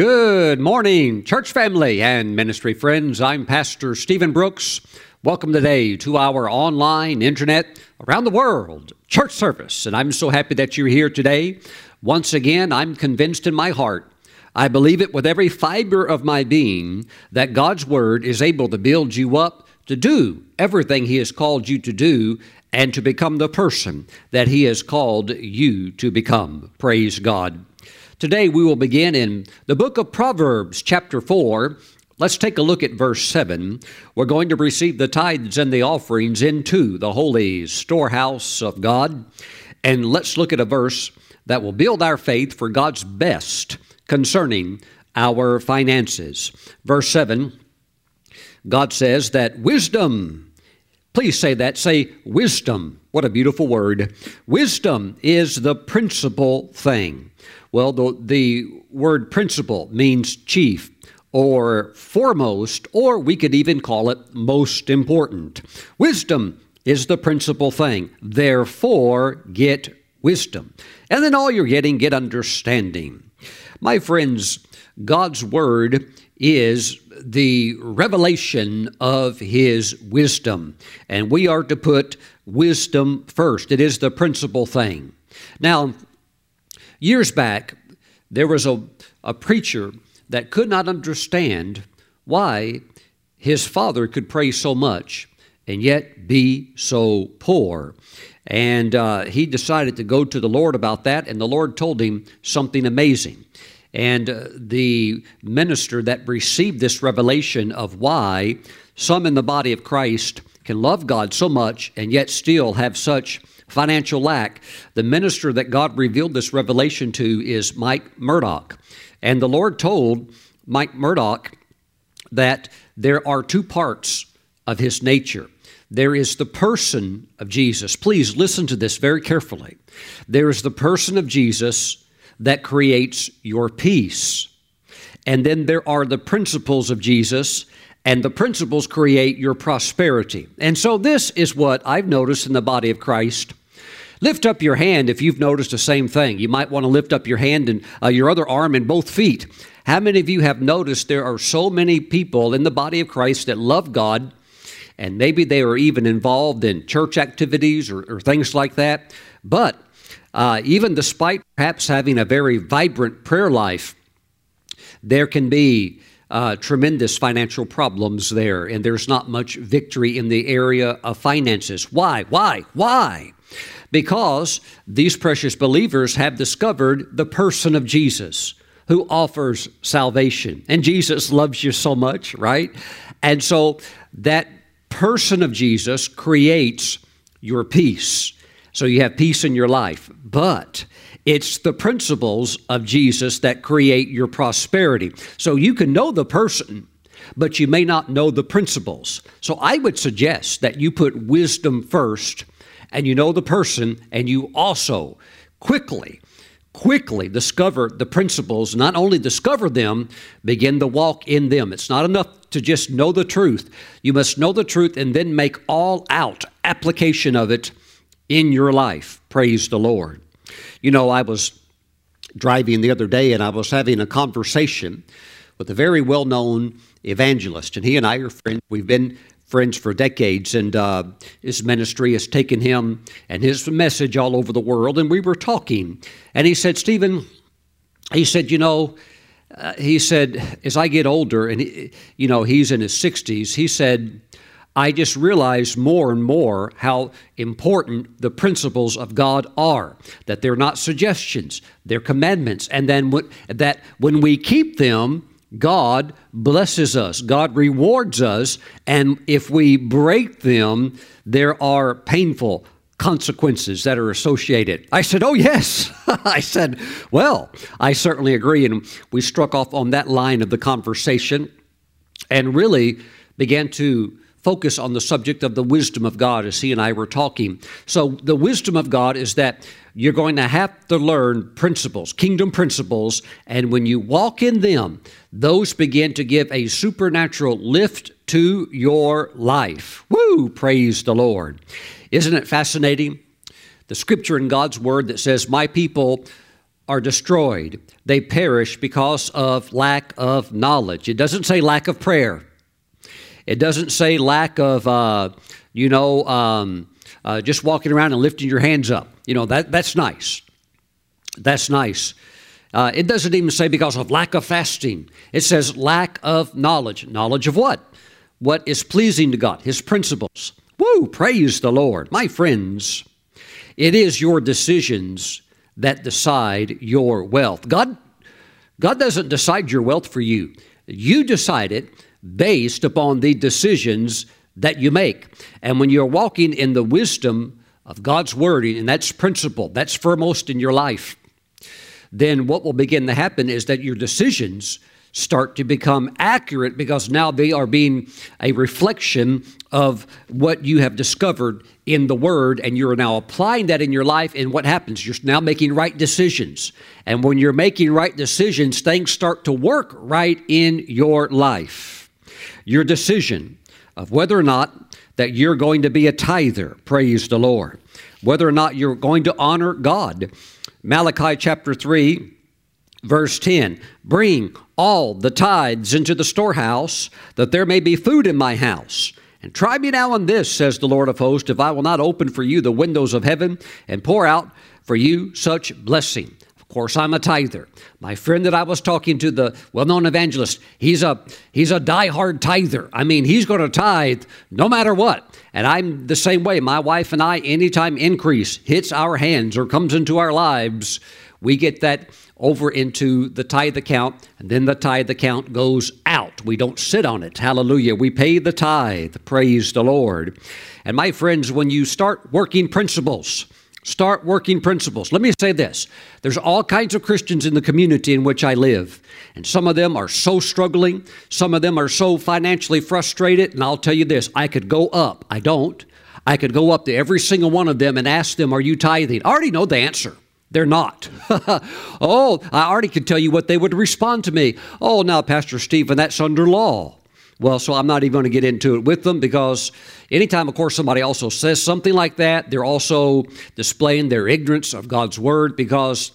Good morning, church family and ministry friends. I'm Pastor Stephen Brooks. Welcome today to our online, internet, around the world church service. And I'm so happy that you're here today. Once again, I'm convinced in my heart, I believe it with every fiber of my being, that God's Word is able to build you up to do everything He has called you to do and to become the person that He has called you to become. Praise God. Today we will begin in the book of Proverbs, chapter 4. Let's take a look at verse 7. We're going to receive the tithes and the offerings into the holy storehouse of God. And let's look at a verse that will build our faith for God's best concerning our finances. Verse 7 God says that wisdom, please say that, say wisdom. What a beautiful word. Wisdom is the principal thing. Well, the, the word principal means chief or foremost, or we could even call it most important. Wisdom is the principal thing. Therefore, get wisdom. And then all you're getting, get understanding. My friends, God's Word is the revelation of His wisdom, and we are to put wisdom first. It is the principal thing. Now, Years back, there was a, a preacher that could not understand why his father could pray so much and yet be so poor. And uh, he decided to go to the Lord about that, and the Lord told him something amazing. And uh, the minister that received this revelation of why some in the body of Christ can love God so much and yet still have such financial lack. The minister that God revealed this revelation to is Mike Murdock. And the Lord told Mike Murdock that there are two parts of his nature. There is the person of Jesus. Please listen to this very carefully. There is the person of Jesus that creates your peace. And then there are the principles of Jesus and the principles create your prosperity. And so, this is what I've noticed in the body of Christ Lift up your hand if you've noticed the same thing. You might want to lift up your hand and uh, your other arm and both feet. How many of you have noticed there are so many people in the body of Christ that love God, and maybe they are even involved in church activities or, or things like that, but uh, even despite perhaps having a very vibrant prayer life, there can be uh, tremendous financial problems there, and there's not much victory in the area of finances. Why? Why? Why? Because these precious believers have discovered the person of Jesus who offers salvation. And Jesus loves you so much, right? And so that person of Jesus creates your peace. So you have peace in your life. But it's the principles of Jesus that create your prosperity. So you can know the person, but you may not know the principles. So I would suggest that you put wisdom first and you know the person, and you also quickly, quickly discover the principles, not only discover them, begin to walk in them. It's not enough to just know the truth. You must know the truth and then make all out application of it in your life. Praise the Lord. You know, I was driving the other day and I was having a conversation with a very well known evangelist, and he and I are friends. We've been friends for decades, and uh, his ministry has taken him and his message all over the world. And we were talking, and he said, Stephen, he said, you know, uh, he said, as I get older, and he, you know, he's in his 60s, he said, I just realize more and more how important the principles of God are. That they're not suggestions, they're commandments. And then that when we keep them, God blesses us, God rewards us, and if we break them, there are painful consequences that are associated. I said, Oh, yes. I said, Well, I certainly agree. And we struck off on that line of the conversation and really began to focus on the subject of the wisdom of God as he and I were talking. So, the wisdom of God is that you're going to have to learn principles, kingdom principles, and when you walk in them, those begin to give a supernatural lift to your life. Woo! Praise the Lord. Isn't it fascinating? The scripture in God's word that says, My people are destroyed. They perish because of lack of knowledge. It doesn't say lack of prayer. It doesn't say lack of, uh, you know, um, uh, just walking around and lifting your hands up. You know, that, that's nice. That's nice. Uh, it doesn't even say because of lack of fasting. It says lack of knowledge. Knowledge of what? What is pleasing to God, His principles. Woo! Praise the Lord. My friends, it is your decisions that decide your wealth. God, God doesn't decide your wealth for you. You decide it based upon the decisions that you make. And when you're walking in the wisdom of God's word, and that's principle, that's foremost in your life, then what will begin to happen is that your decisions start to become accurate because now they are being a reflection of what you have discovered in the Word, and you're now applying that in your life. And what happens? You're now making right decisions. And when you're making right decisions, things start to work right in your life. Your decision of whether or not that you're going to be a tither, praise the Lord, whether or not you're going to honor God. Malachi chapter 3, verse 10 Bring all the tithes into the storehouse, that there may be food in my house. And try me now on this, says the Lord of hosts, if I will not open for you the windows of heaven and pour out for you such blessing. Course, I'm a tither. My friend that I was talking to, the well-known evangelist, he's a he's a die-hard tither. I mean, he's going to tithe no matter what. And I'm the same way. My wife and I, anytime increase hits our hands or comes into our lives, we get that over into the tithe account, and then the tithe account goes out. We don't sit on it. Hallelujah. We pay the tithe. Praise the Lord. And my friends, when you start working principles, start working principles. Let me say this there's all kinds of Christians in the community in which I live, and some of them are so struggling, some of them are so financially frustrated. And I'll tell you this I could go up, I don't. I could go up to every single one of them and ask them, Are you tithing? I already know the answer. They're not. oh, I already could tell you what they would respond to me. Oh, now, Pastor Stephen, that's under law. Well, so I'm not even going to get into it with them because anytime, of course, somebody also says something like that, they're also displaying their ignorance of God's word because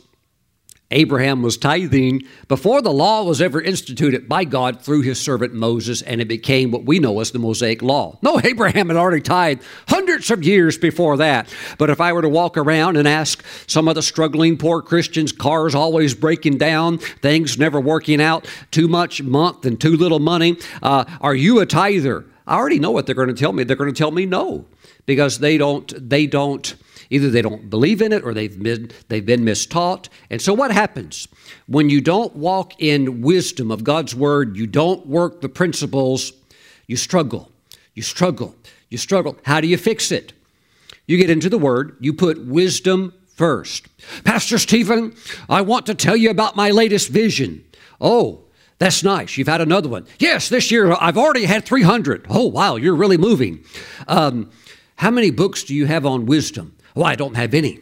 Abraham was tithing before the law was ever instituted by God through his servant Moses, and it became what we know as the Mosaic Law. No, Abraham had already tithed hundreds of years before that. But if I were to walk around and ask some of the struggling poor Christians, cars always breaking down, things never working out, too much month and too little money, uh, are you a tither? I already know what they're going to tell me. They're going to tell me no because they don't. They don't Either they don't believe in it or they've been, they've been mistaught. And so, what happens? When you don't walk in wisdom of God's word, you don't work the principles, you struggle. You struggle. You struggle. How do you fix it? You get into the word, you put wisdom first. Pastor Stephen, I want to tell you about my latest vision. Oh, that's nice. You've had another one. Yes, this year I've already had 300. Oh, wow, you're really moving. Um, how many books do you have on wisdom? Well, I don't have any.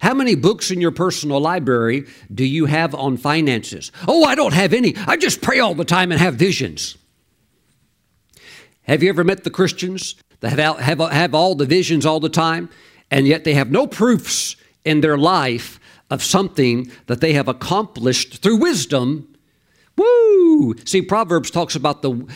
How many books in your personal library do you have on finances? Oh, I don't have any. I just pray all the time and have visions. Have you ever met the Christians that have, have, have all the visions all the time, and yet they have no proofs in their life of something that they have accomplished through wisdom Woo! See, Proverbs talks about the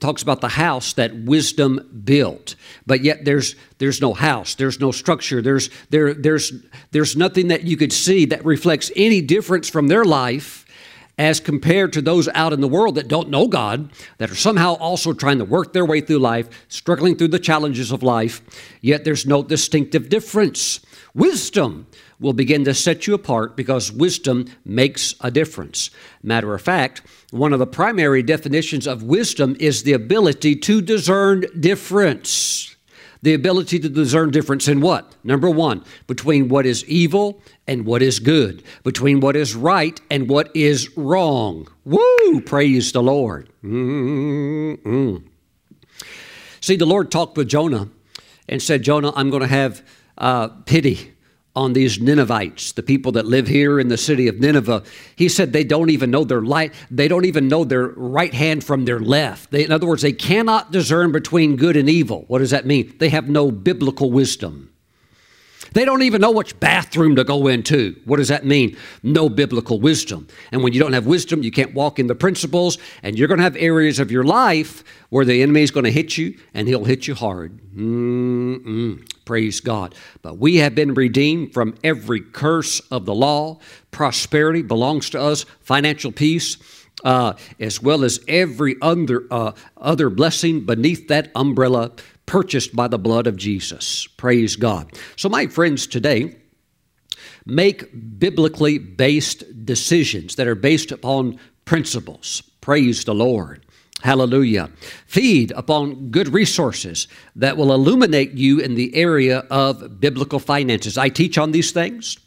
talks about the house that wisdom built, but yet there's there's no house, there's no structure, there's there there's there's nothing that you could see that reflects any difference from their life as compared to those out in the world that don't know God, that are somehow also trying to work their way through life, struggling through the challenges of life, yet there's no distinctive difference. Wisdom will begin to set you apart because wisdom makes a difference. Matter of fact, one of the primary definitions of wisdom is the ability to discern difference. The ability to discern difference in what? Number one, between what is evil and what is good, between what is right and what is wrong. Woo! Praise the Lord. Mm-mm. See, the Lord talked with Jonah and said, Jonah, I'm going to have uh, pity on these Ninevites, the people that live here in the city of Nineveh. He said they don't even know their light, they don't even know their right hand from their left. They, in other words, they cannot discern between good and evil. What does that mean? They have no biblical wisdom. They don't even know which bathroom to go into. What does that mean? No biblical wisdom. And when you don't have wisdom, you can't walk in the principles, and you're going to have areas of your life where the enemy is going to hit you, and he'll hit you hard. Mm-mm. Praise God. But we have been redeemed from every curse of the law. Prosperity belongs to us, financial peace. Uh, as well as every other, uh, other blessing beneath that umbrella purchased by the blood of Jesus. Praise God. So, my friends, today, make biblically based decisions that are based upon principles. Praise the Lord. Hallelujah. Feed upon good resources that will illuminate you in the area of biblical finances. I teach on these things,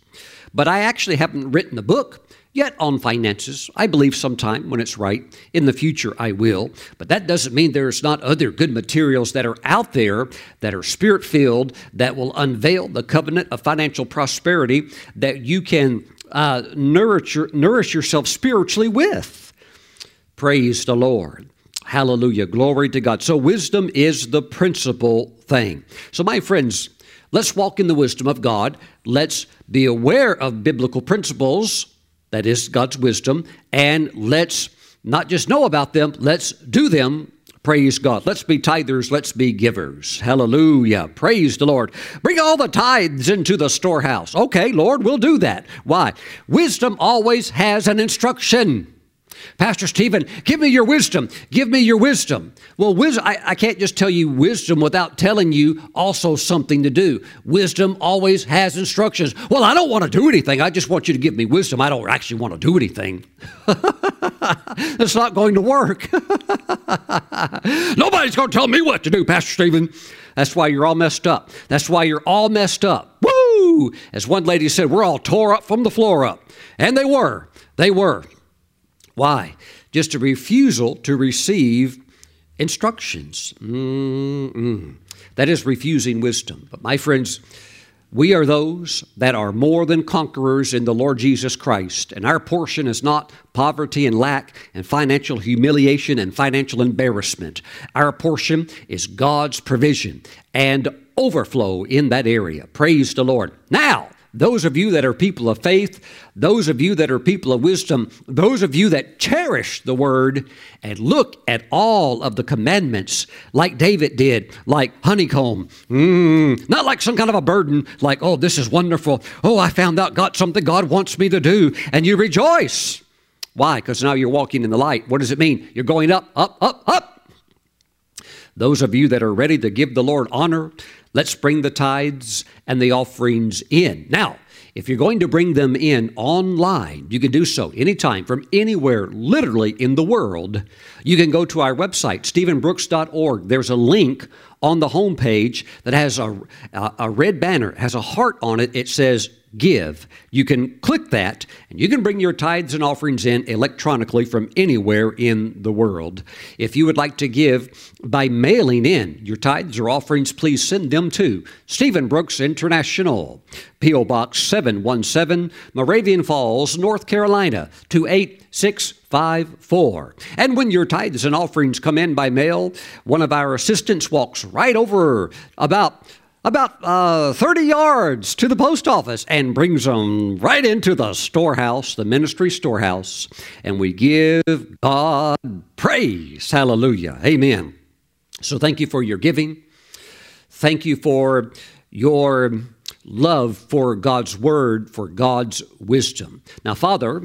but I actually haven't written a book yet on finances. I believe sometime when it's right in the future I will. But that doesn't mean there's not other good materials that are out there that are spirit filled that will unveil the covenant of financial prosperity that you can uh, nourish, nourish yourself spiritually with. Praise the Lord. Hallelujah. Glory to God. So, wisdom is the principal thing. So, my friends, let's walk in the wisdom of God. Let's be aware of biblical principles that is God's wisdom. And let's not just know about them, let's do them. Praise God. Let's be tithers. Let's be givers. Hallelujah. Praise the Lord. Bring all the tithes into the storehouse. Okay, Lord, we'll do that. Why? Wisdom always has an instruction. Pastor Stephen, give me your wisdom. Give me your wisdom. Well, wisdom, I, I, can't just tell you wisdom without telling you also something to do. Wisdom always has instructions. Well, I don't want to do anything. I just want you to give me wisdom. I don't actually want to do anything. it's not going to work. Nobody's going to tell me what to do, Pastor Stephen. That's why you're all messed up. That's why you're all messed up. Woo! As one lady said, we're all tore up from the floor up. And they were. They were. Why? Just a refusal to receive instructions. Mm-mm. That is refusing wisdom. But my friends, we are those that are more than conquerors in the Lord Jesus Christ, and our portion is not poverty and lack and financial humiliation and financial embarrassment. Our portion is God's provision and overflow in that area. Praise the Lord. Now, those of you that are people of faith, those of you that are people of wisdom, those of you that cherish the word and look at all of the commandments like David did, like honeycomb, mm, not like some kind of a burden, like, oh, this is wonderful. Oh, I found out got something God wants me to do, and you rejoice. Why? Because now you're walking in the light. What does it mean? You're going up, up, up, up. Those of you that are ready to give the Lord honor, Let's bring the tithes and the offerings in. Now, if you're going to bring them in online, you can do so anytime from anywhere, literally in the world. You can go to our website, stephenbrooks.org. There's a link on the homepage that has a, a, red banner, has a heart on it. It says give. You can click that and you can bring your tithes and offerings in electronically from anywhere in the world. If you would like to give by mailing in your tithes or offerings, please send them to Stephen Brooks International, P.O. Box 717, Moravian Falls, North Carolina 28654. And when your tithes and offerings come in by mail, one of our assistants walks right over about about uh, 30 yards to the post office and brings them right into the storehouse, the ministry storehouse, and we give God praise. Hallelujah. Amen. So thank you for your giving. Thank you for your love for God's word, for God's wisdom. Now, Father,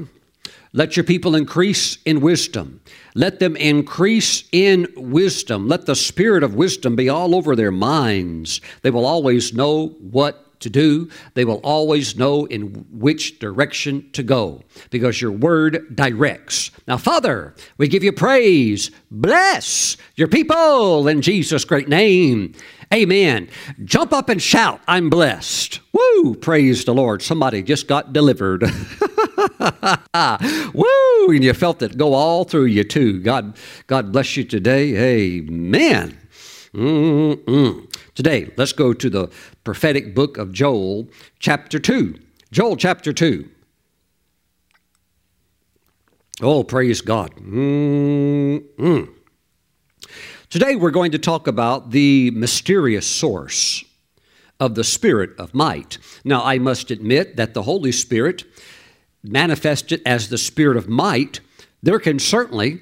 let your people increase in wisdom. Let them increase in wisdom. Let the spirit of wisdom be all over their minds. They will always know what to do. They will always know in which direction to go because your word directs. Now, Father, we give you praise. Bless your people in Jesus' great name. Amen. Jump up and shout, I'm blessed. Woo! Praise the Lord. Somebody just got delivered. Woo! And you felt it go all through you too. God, God bless you today. Amen. Mm-mm. Today, let's go to the prophetic book of Joel, chapter 2. Joel, chapter 2. Oh, praise God. Mm-mm. Today, we're going to talk about the mysterious source of the Spirit of might. Now, I must admit that the Holy Spirit, manifested as the Spirit of might, there can certainly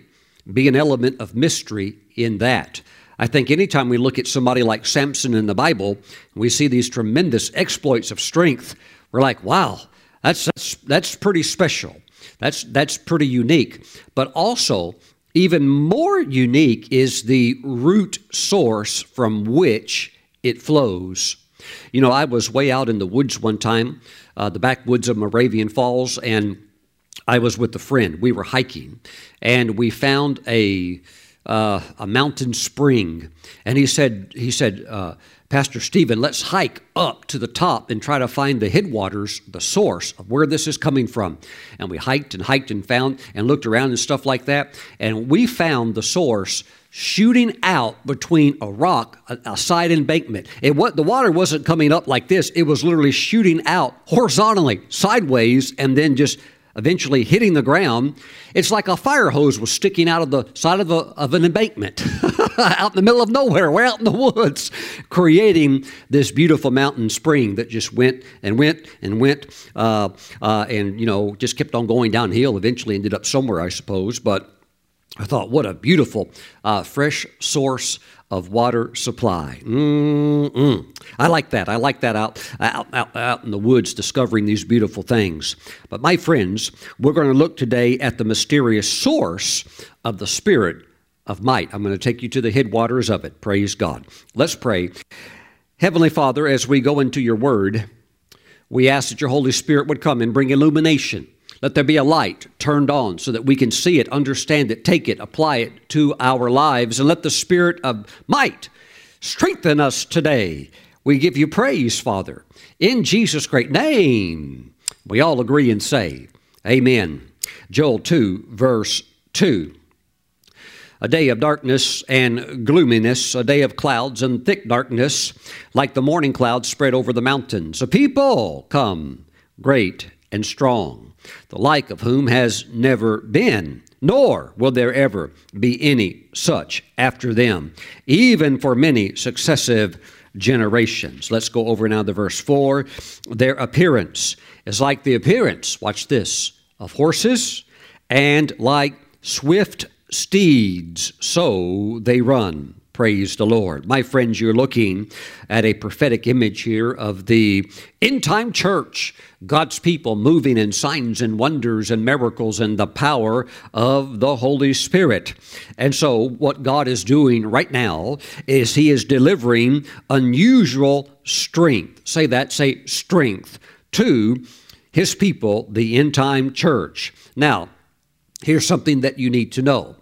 be an element of mystery in that. I think anytime we look at somebody like Samson in the Bible, we see these tremendous exploits of strength, we're like, wow, that's, that's, that's pretty special. That's, that's pretty unique. But also, even more unique is the root source from which it flows. You know, I was way out in the woods one time, uh, the backwoods of Moravian Falls, and I was with a friend. We were hiking, and we found a uh, a mountain spring, and he said he said. Pastor Stephen, let's hike up to the top and try to find the headwaters, the source of where this is coming from. And we hiked and hiked and found and looked around and stuff like that. And we found the source shooting out between a rock, a, a side embankment. It what the water wasn't coming up like this. It was literally shooting out horizontally, sideways, and then just eventually hitting the ground. It's like a fire hose was sticking out of the side of, a, of an embankment out in the middle of nowhere, We're out in the woods, creating this beautiful mountain spring that just went and went and went uh, uh, and, you know, just kept on going downhill. Eventually ended up somewhere, I suppose. But I thought, what a beautiful, uh, fresh source of water supply. Mm-mm. I like that. I like that out, out, out, out in the woods discovering these beautiful things. But my friends, we're going to look today at the mysterious source of the Spirit of might. I'm going to take you to the headwaters of it. Praise God. Let's pray. Heavenly Father, as we go into your word, we ask that your Holy Spirit would come and bring illumination let there be a light turned on so that we can see it, understand it, take it, apply it to our lives, and let the Spirit of might strengthen us today. We give you praise, Father, in Jesus' great name. We all agree and say, Amen. Joel 2, verse 2 a day of darkness and gloominess, a day of clouds and thick darkness, like the morning clouds spread over the mountains. A people come, great and strong the like of whom has never been, nor will there ever be any such after them, even for many successive generations. Let's go over now to verse 4. Their appearance is like the appearance, watch this, of horses, and like swift steeds, so they run. Praise the Lord. My friends, you're looking at a prophetic image here of the end time church, God's people moving in signs and wonders and miracles and the power of the Holy Spirit. And so, what God is doing right now is He is delivering unusual strength. Say that, say strength to His people, the end time church. Now, here's something that you need to know.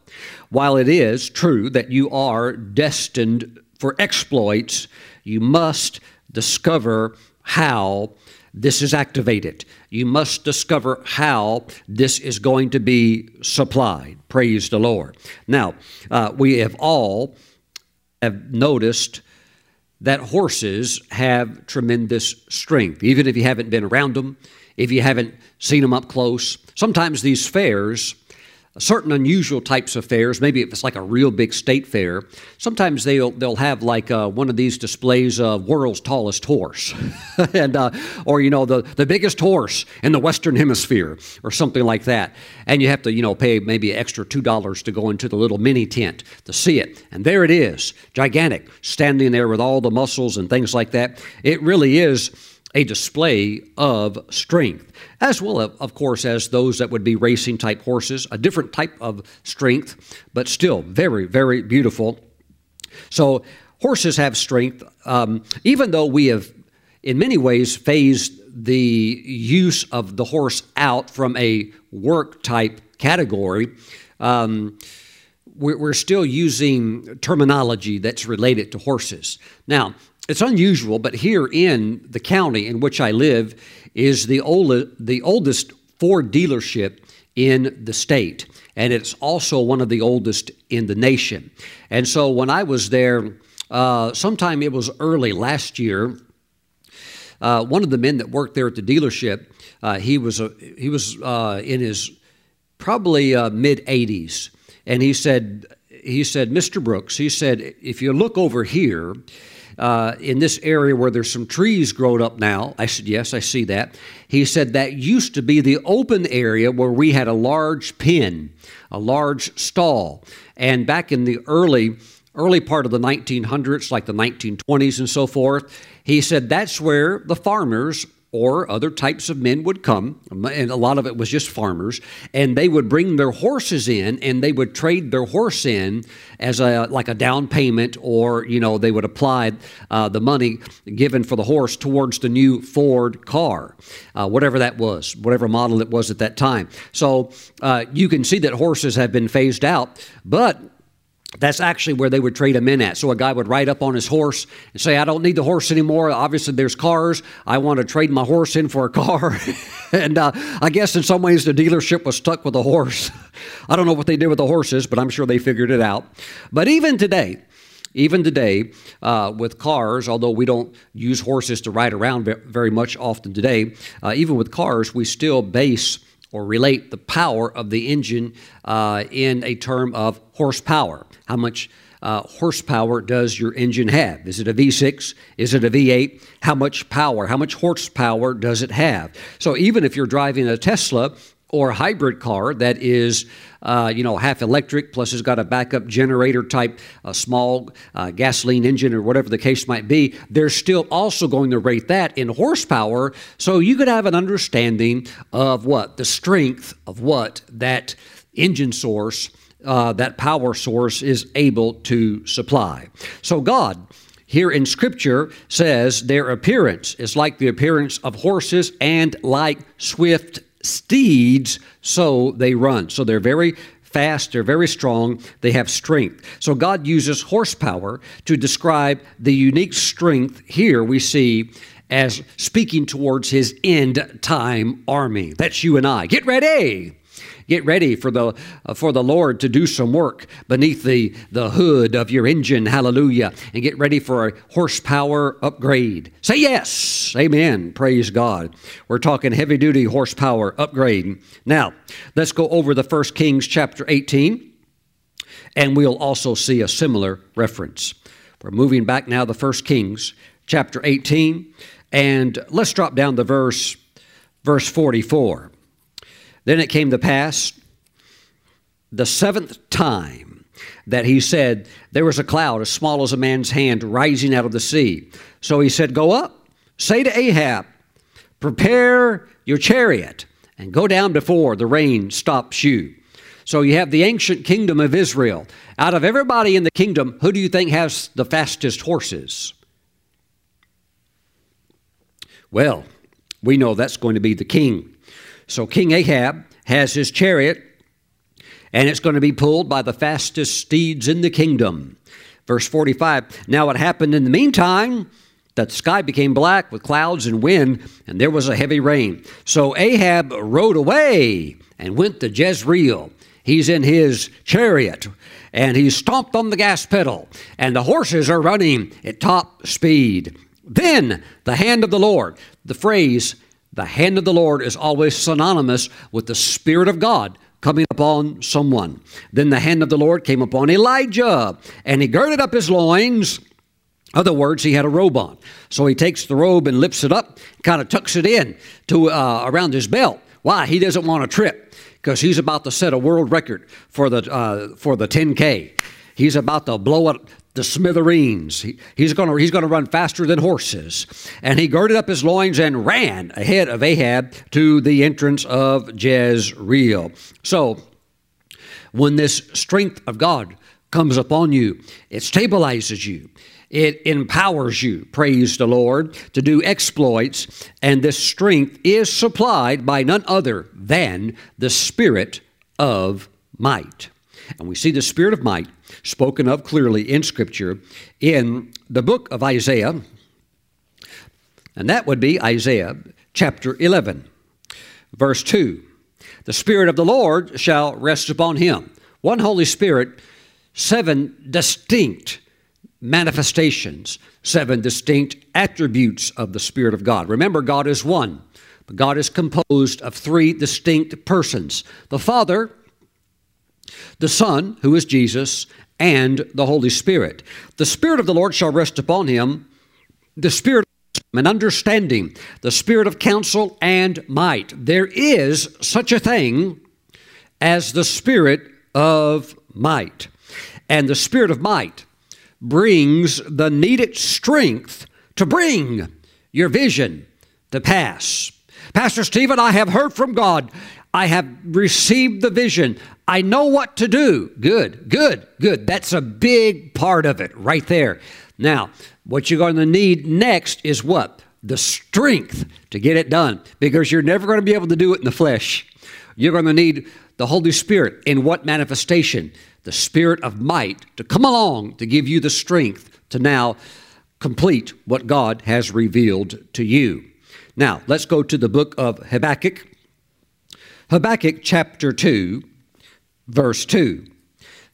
While it is true that you are destined for exploits, you must discover how this is activated. You must discover how this is going to be supplied. Praise the Lord. Now, uh, we have all have noticed that horses have tremendous strength, even if you haven't been around them, if you haven't seen them up close. Sometimes these fairs certain unusual types of fairs, maybe if it's like a real big state fair, sometimes they'll they'll have like uh, one of these displays of world's tallest horse, and uh, or you know the the biggest horse in the Western Hemisphere or something like that, and you have to you know pay maybe extra two dollars to go into the little mini tent to see it, and there it is, gigantic, standing there with all the muscles and things like that. It really is a display of strength, as well, of course, as those that would be racing type horses, a different type of strength, but still very, very beautiful. So, horses have strength, um, even though we have, in many ways, phased the use of the horse out from a work type category. Um, we're still using terminology that's related to horses. Now, it's unusual, but here in the county in which I live is the, old, the oldest Ford dealership in the state, and it's also one of the oldest in the nation. And so when I was there, uh, sometime it was early last year, uh, one of the men that worked there at the dealership, uh, he was a, he was uh, in his probably uh, mid 80s, and he said he said, Mr. Brooks, he said, if you look over here, uh, in this area where there's some trees grown up now. I said, Yes, I see that. He said that used to be the open area where we had a large pen, a large stall. And back in the early early part of the 1900s, like the 1920s and so forth, he said that's where the farmers or other types of men would come, and a lot of it was just farmers, and they would bring their horses in and they would trade their horse in as a like a down payment, or you know they would apply uh, the money given for the horse towards the new Ford car, uh, whatever that was, whatever model it was at that time. So uh, you can see that horses have been phased out, but that's actually where they would trade them in at. So a guy would ride up on his horse and say, I don't need the horse anymore. Obviously, there's cars. I want to trade my horse in for a car. and uh, I guess in some ways the dealership was stuck with the horse. I don't know what they did with the horses, but I'm sure they figured it out. But even today, even today, uh, with cars, although we don't use horses to ride around very much often today, uh, even with cars, we still base or relate the power of the engine uh, in a term of horsepower. How much uh, horsepower does your engine have? Is it a V6? Is it a V8? How much power? How much horsepower does it have? So even if you're driving a Tesla or hybrid car that is, uh, you know, half electric plus has got a backup generator type, a small uh, gasoline engine or whatever the case might be, they're still also going to rate that in horsepower. So you could have an understanding of what the strength of what that engine source. Uh, that power source is able to supply. So, God, here in Scripture, says their appearance is like the appearance of horses and like swift steeds, so they run. So they're very fast, they're very strong, they have strength. So God uses horsepower to describe the unique strength here we see as speaking towards his end time army. That's you and I. Get ready! Get ready for the, uh, for the Lord to do some work beneath the, the hood of your engine. Hallelujah. And get ready for a horsepower upgrade. Say yes. Amen. Praise God. We're talking heavy duty horsepower upgrade. Now, let's go over the First Kings chapter 18, and we'll also see a similar reference. We're moving back now to First Kings chapter 18, and let's drop down the verse, verse 44. Then it came to pass the seventh time that he said, There was a cloud as small as a man's hand rising out of the sea. So he said, Go up, say to Ahab, Prepare your chariot, and go down before the rain stops you. So you have the ancient kingdom of Israel. Out of everybody in the kingdom, who do you think has the fastest horses? Well, we know that's going to be the king. So King Ahab has his chariot, and it's going to be pulled by the fastest steeds in the kingdom. Verse 45 Now it happened in the meantime that the sky became black with clouds and wind, and there was a heavy rain. So Ahab rode away and went to Jezreel. He's in his chariot and he stomped on the gas pedal, and the horses are running at top speed. Then the hand of the Lord, the phrase the hand of the Lord is always synonymous with the Spirit of God coming upon someone. Then the hand of the Lord came upon Elijah, and he girded up his loins. Other words, he had a robe on. So he takes the robe and lifts it up, kind of tucks it in to uh, around his belt. Why? He doesn't want to trip because he's about to set a world record for the uh, for the 10K. He's about to blow it the smithereens. He, he's going he's gonna run faster than horses. And he girded up his loins and ran ahead of Ahab to the entrance of Jezreel. So, when this strength of God comes upon you, it stabilizes you. It empowers you, praise the Lord, to do exploits, and this strength is supplied by none other than the Spirit of might. And we see the Spirit of might spoken of clearly in Scripture in the book of Isaiah, and that would be Isaiah chapter 11, verse 2. The Spirit of the Lord shall rest upon him. One Holy Spirit, seven distinct manifestations, seven distinct attributes of the Spirit of God. Remember, God is one, but God is composed of three distinct persons the Father, the Son, who is Jesus, and the Holy Spirit. The Spirit of the Lord shall rest upon him, the Spirit and understanding, the spirit of counsel and might. There is such a thing as the spirit of might. And the spirit of might brings the needed strength to bring your vision to pass. Pastor Stephen, I have heard from God. I have received the vision. I know what to do. Good, good, good. That's a big part of it right there. Now, what you're going to need next is what? The strength to get it done because you're never going to be able to do it in the flesh. You're going to need the Holy Spirit in what manifestation? The Spirit of might to come along to give you the strength to now complete what God has revealed to you. Now, let's go to the book of Habakkuk. Habakkuk chapter 2, verse 2.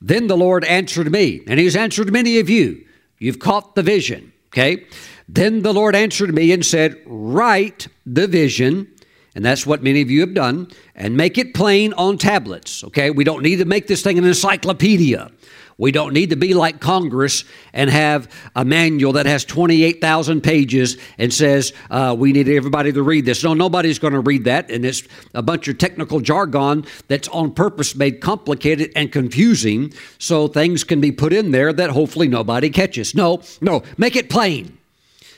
Then the Lord answered me, and He's answered many of you. You've caught the vision, okay? Then the Lord answered me and said, Write the vision, and that's what many of you have done, and make it plain on tablets, okay? We don't need to make this thing an encyclopedia. We don't need to be like Congress and have a manual that has 28,000 pages and says uh, we need everybody to read this. No, nobody's going to read that. And it's a bunch of technical jargon that's on purpose made complicated and confusing so things can be put in there that hopefully nobody catches. No, no, make it plain.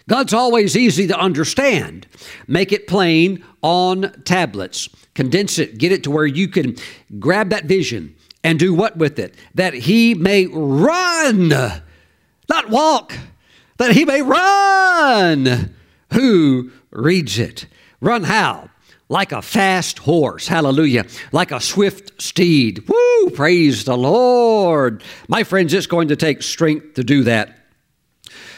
God's always easy to understand. Make it plain on tablets. Condense it, get it to where you can grab that vision and do what with it? That he may run, not walk, that he may run. Who reads it? Run how? Like a fast horse, hallelujah, like a swift steed. Woo, praise the Lord. My friends, it's going to take strength to do that.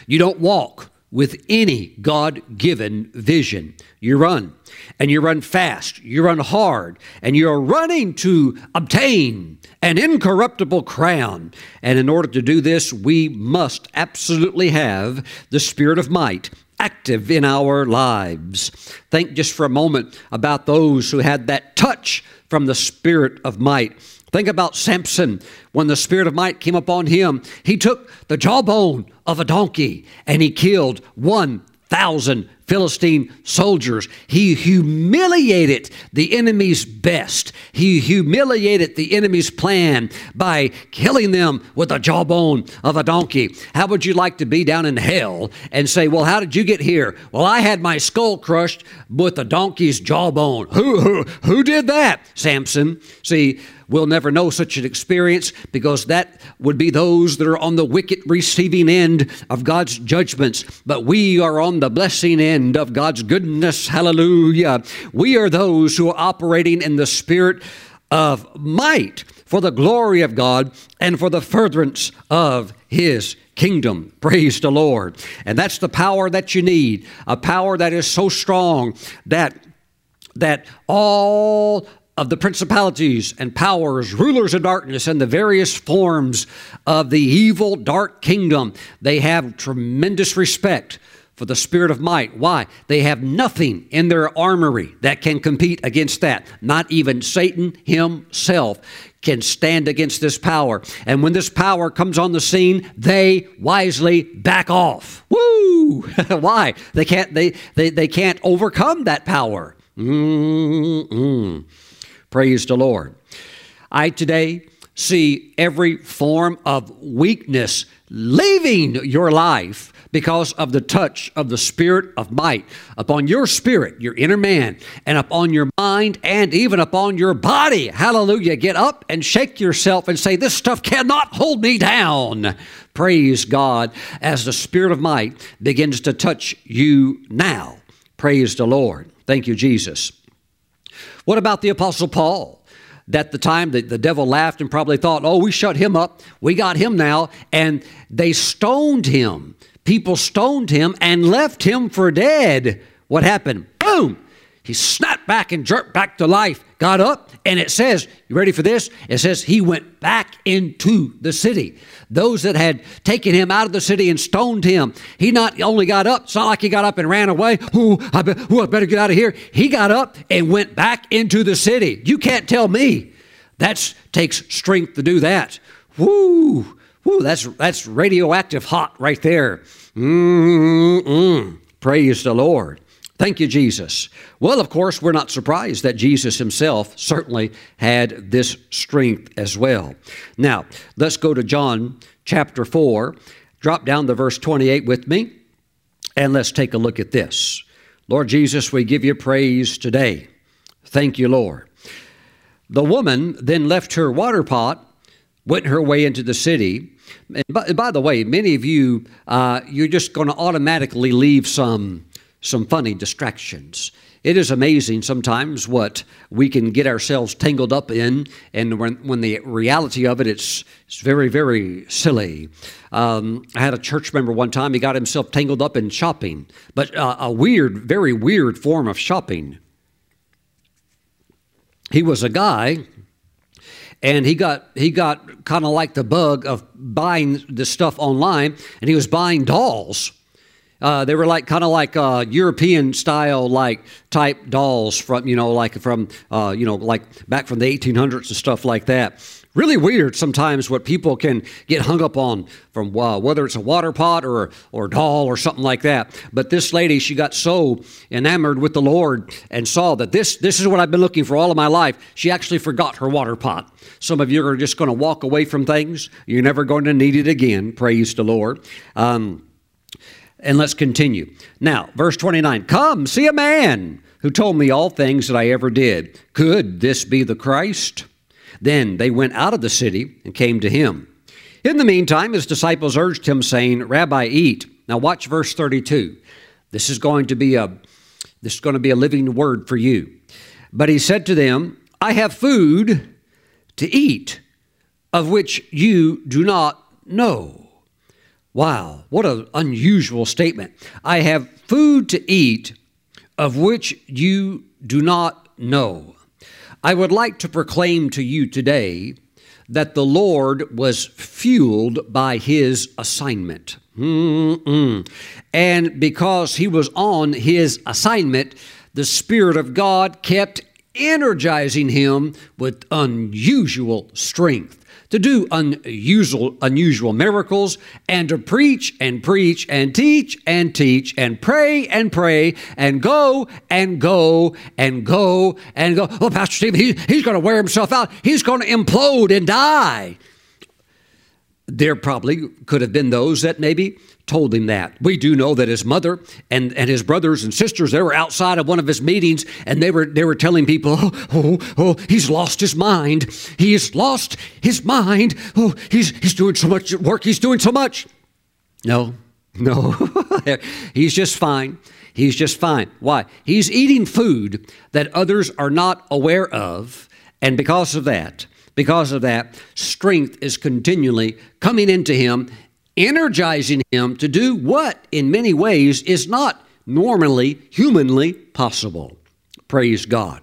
You don't walk with any God given vision. You run, and you run fast, you run hard, and you're running to obtain an incorruptible crown. And in order to do this, we must absolutely have the spirit of might active in our lives. Think just for a moment about those who had that touch from the spirit of might. Think about Samson. When the spirit of might came upon him, he took the jawbone of a donkey and he killed 1,000 Philistine soldiers. He humiliated the enemy's best. He humiliated the enemy's plan by killing them with the jawbone of a donkey. How would you like to be down in hell and say, Well, how did you get here? Well, I had my skull crushed with a donkey's jawbone. Who, who, who did that? Samson. See, We'll never know such an experience because that would be those that are on the wicked receiving end of God's judgments. But we are on the blessing end of God's goodness. Hallelujah. We are those who are operating in the spirit of might for the glory of God and for the furtherance of His kingdom. Praise the Lord. And that's the power that you need, a power that is so strong that that all of the principalities and powers, rulers of darkness, and the various forms of the evil dark kingdom, they have tremendous respect for the spirit of might. Why? They have nothing in their armory that can compete against that. Not even Satan himself can stand against this power. And when this power comes on the scene, they wisely back off. Woo! Why? They can't they, they they can't overcome that power. Mm-mm. Praise the Lord. I today see every form of weakness leaving your life because of the touch of the Spirit of might upon your spirit, your inner man, and upon your mind, and even upon your body. Hallelujah. Get up and shake yourself and say, This stuff cannot hold me down. Praise God as the Spirit of might begins to touch you now. Praise the Lord. Thank you, Jesus. What about the Apostle Paul? That the time that the devil laughed and probably thought, oh, we shut him up, we got him now, and they stoned him. People stoned him and left him for dead. What happened? Boom! He snapped back and jerked back to life, got up, and it says, You ready for this? It says he went back into the city. Those that had taken him out of the city and stoned him, he not only got up, it's not like he got up and ran away. Ooh, I, be, I better get out of here. He got up and went back into the city. You can't tell me. That takes strength to do that. Woo! Whew, that's, that's radioactive hot right there. Mm-mm. Praise the Lord. Thank you, Jesus. Well, of course, we're not surprised that Jesus himself certainly had this strength as well. Now, let's go to John chapter 4. Drop down to verse 28 with me, and let's take a look at this. Lord Jesus, we give you praise today. Thank you, Lord. The woman then left her water pot, went her way into the city. And by, by the way, many of you, uh, you're just going to automatically leave some some funny distractions. It is amazing sometimes what we can get ourselves tangled up in, and when, when the reality of it, it's, it's very, very silly. Um, I had a church member one time, he got himself tangled up in shopping, but uh, a weird, very weird form of shopping. He was a guy and he got he got kind of like the bug of buying the stuff online and he was buying dolls uh, they were like kind of like uh, European style, like type dolls from you know, like from uh, you know, like back from the 1800s and stuff like that. Really weird sometimes what people can get hung up on from uh, whether it's a water pot or or doll or something like that. But this lady, she got so enamored with the Lord and saw that this this is what I've been looking for all of my life. She actually forgot her water pot. Some of you are just going to walk away from things. You're never going to need it again. Praise the Lord. Um, and let's continue. Now, verse 29 Come, see a man who told me all things that I ever did. Could this be the Christ? Then they went out of the city and came to him. In the meantime, his disciples urged him, saying, Rabbi, eat. Now watch verse 32. This is going to be a this is going to be a living word for you. But he said to them, I have food to eat, of which you do not know. Wow, what an unusual statement. I have food to eat of which you do not know. I would like to proclaim to you today that the Lord was fueled by his assignment. Mm-mm. And because he was on his assignment, the Spirit of God kept energizing him with unusual strength to do unusual, unusual miracles, and to preach and preach and teach and teach and pray and pray and go and go and go and go. Oh, Pastor Steve, he, he's going to wear himself out. He's going to implode and die. There probably could have been those that maybe told him that. We do know that his mother and, and his brothers and sisters, they were outside of one of his meetings and they were, they were telling people, oh, oh, oh, he's lost his mind. He's lost his mind. Oh, he's, he's doing so much work. He's doing so much. No, no, he's just fine. He's just fine. Why? He's eating food that others are not aware of. And because of that, because of that, strength is continually coming into him energizing him to do what, in many ways, is not normally humanly possible. Praise God.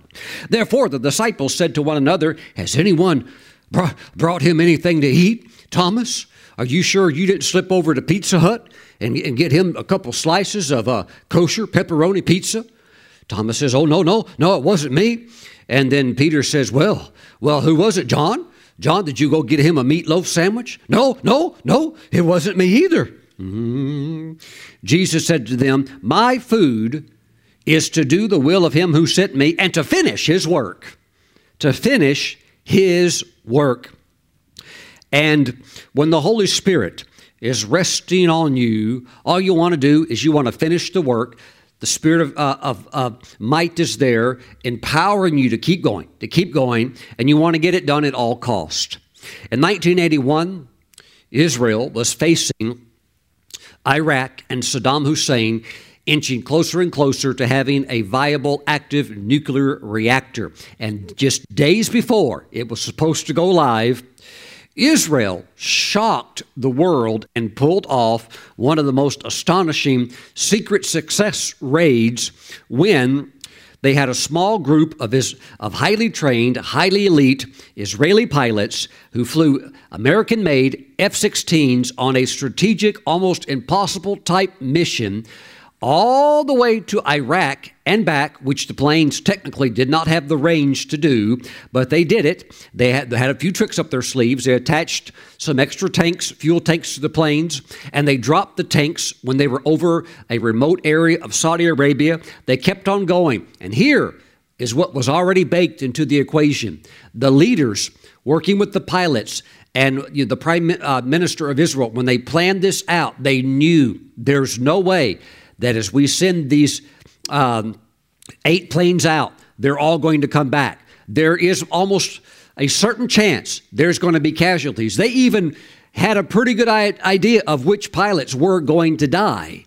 Therefore, the disciples said to one another, Has anyone brought him anything to eat? Thomas, are you sure you didn't slip over to Pizza Hut and, and get him a couple slices of uh, kosher pepperoni pizza? Thomas says, Oh, no, no, no, it wasn't me. And then Peter says, Well, well, who was it, John? John, did you go get him a meatloaf sandwich? No, no, no, it wasn't me either. Mm-hmm. Jesus said to them, My food is to do the will of him who sent me and to finish his work. To finish his work. And when the Holy Spirit is resting on you, all you want to do is you want to finish the work the spirit of, uh, of, of might is there, empowering you to keep going, to keep going, and you want to get it done at all cost. In 1981, Israel was facing Iraq and Saddam Hussein inching closer and closer to having a viable active nuclear reactor. And just days before it was supposed to go live, Israel shocked the world and pulled off one of the most astonishing secret success raids when they had a small group of, of highly trained, highly elite Israeli pilots who flew American made F 16s on a strategic, almost impossible type mission all the way to Iraq and back, which the planes technically did not have the range to do, but they did it. They had, they had a few tricks up their sleeves. They attached some extra tanks, fuel tanks to the planes, and they dropped the tanks when they were over a remote area of Saudi Arabia. They kept on going. And here is what was already baked into the equation. The leaders working with the pilots and the prime uh, minister of Israel, when they planned this out, they knew there's no way that as we send these um, eight planes out, they're all going to come back. There is almost a certain chance there's going to be casualties. They even had a pretty good idea of which pilots were going to die.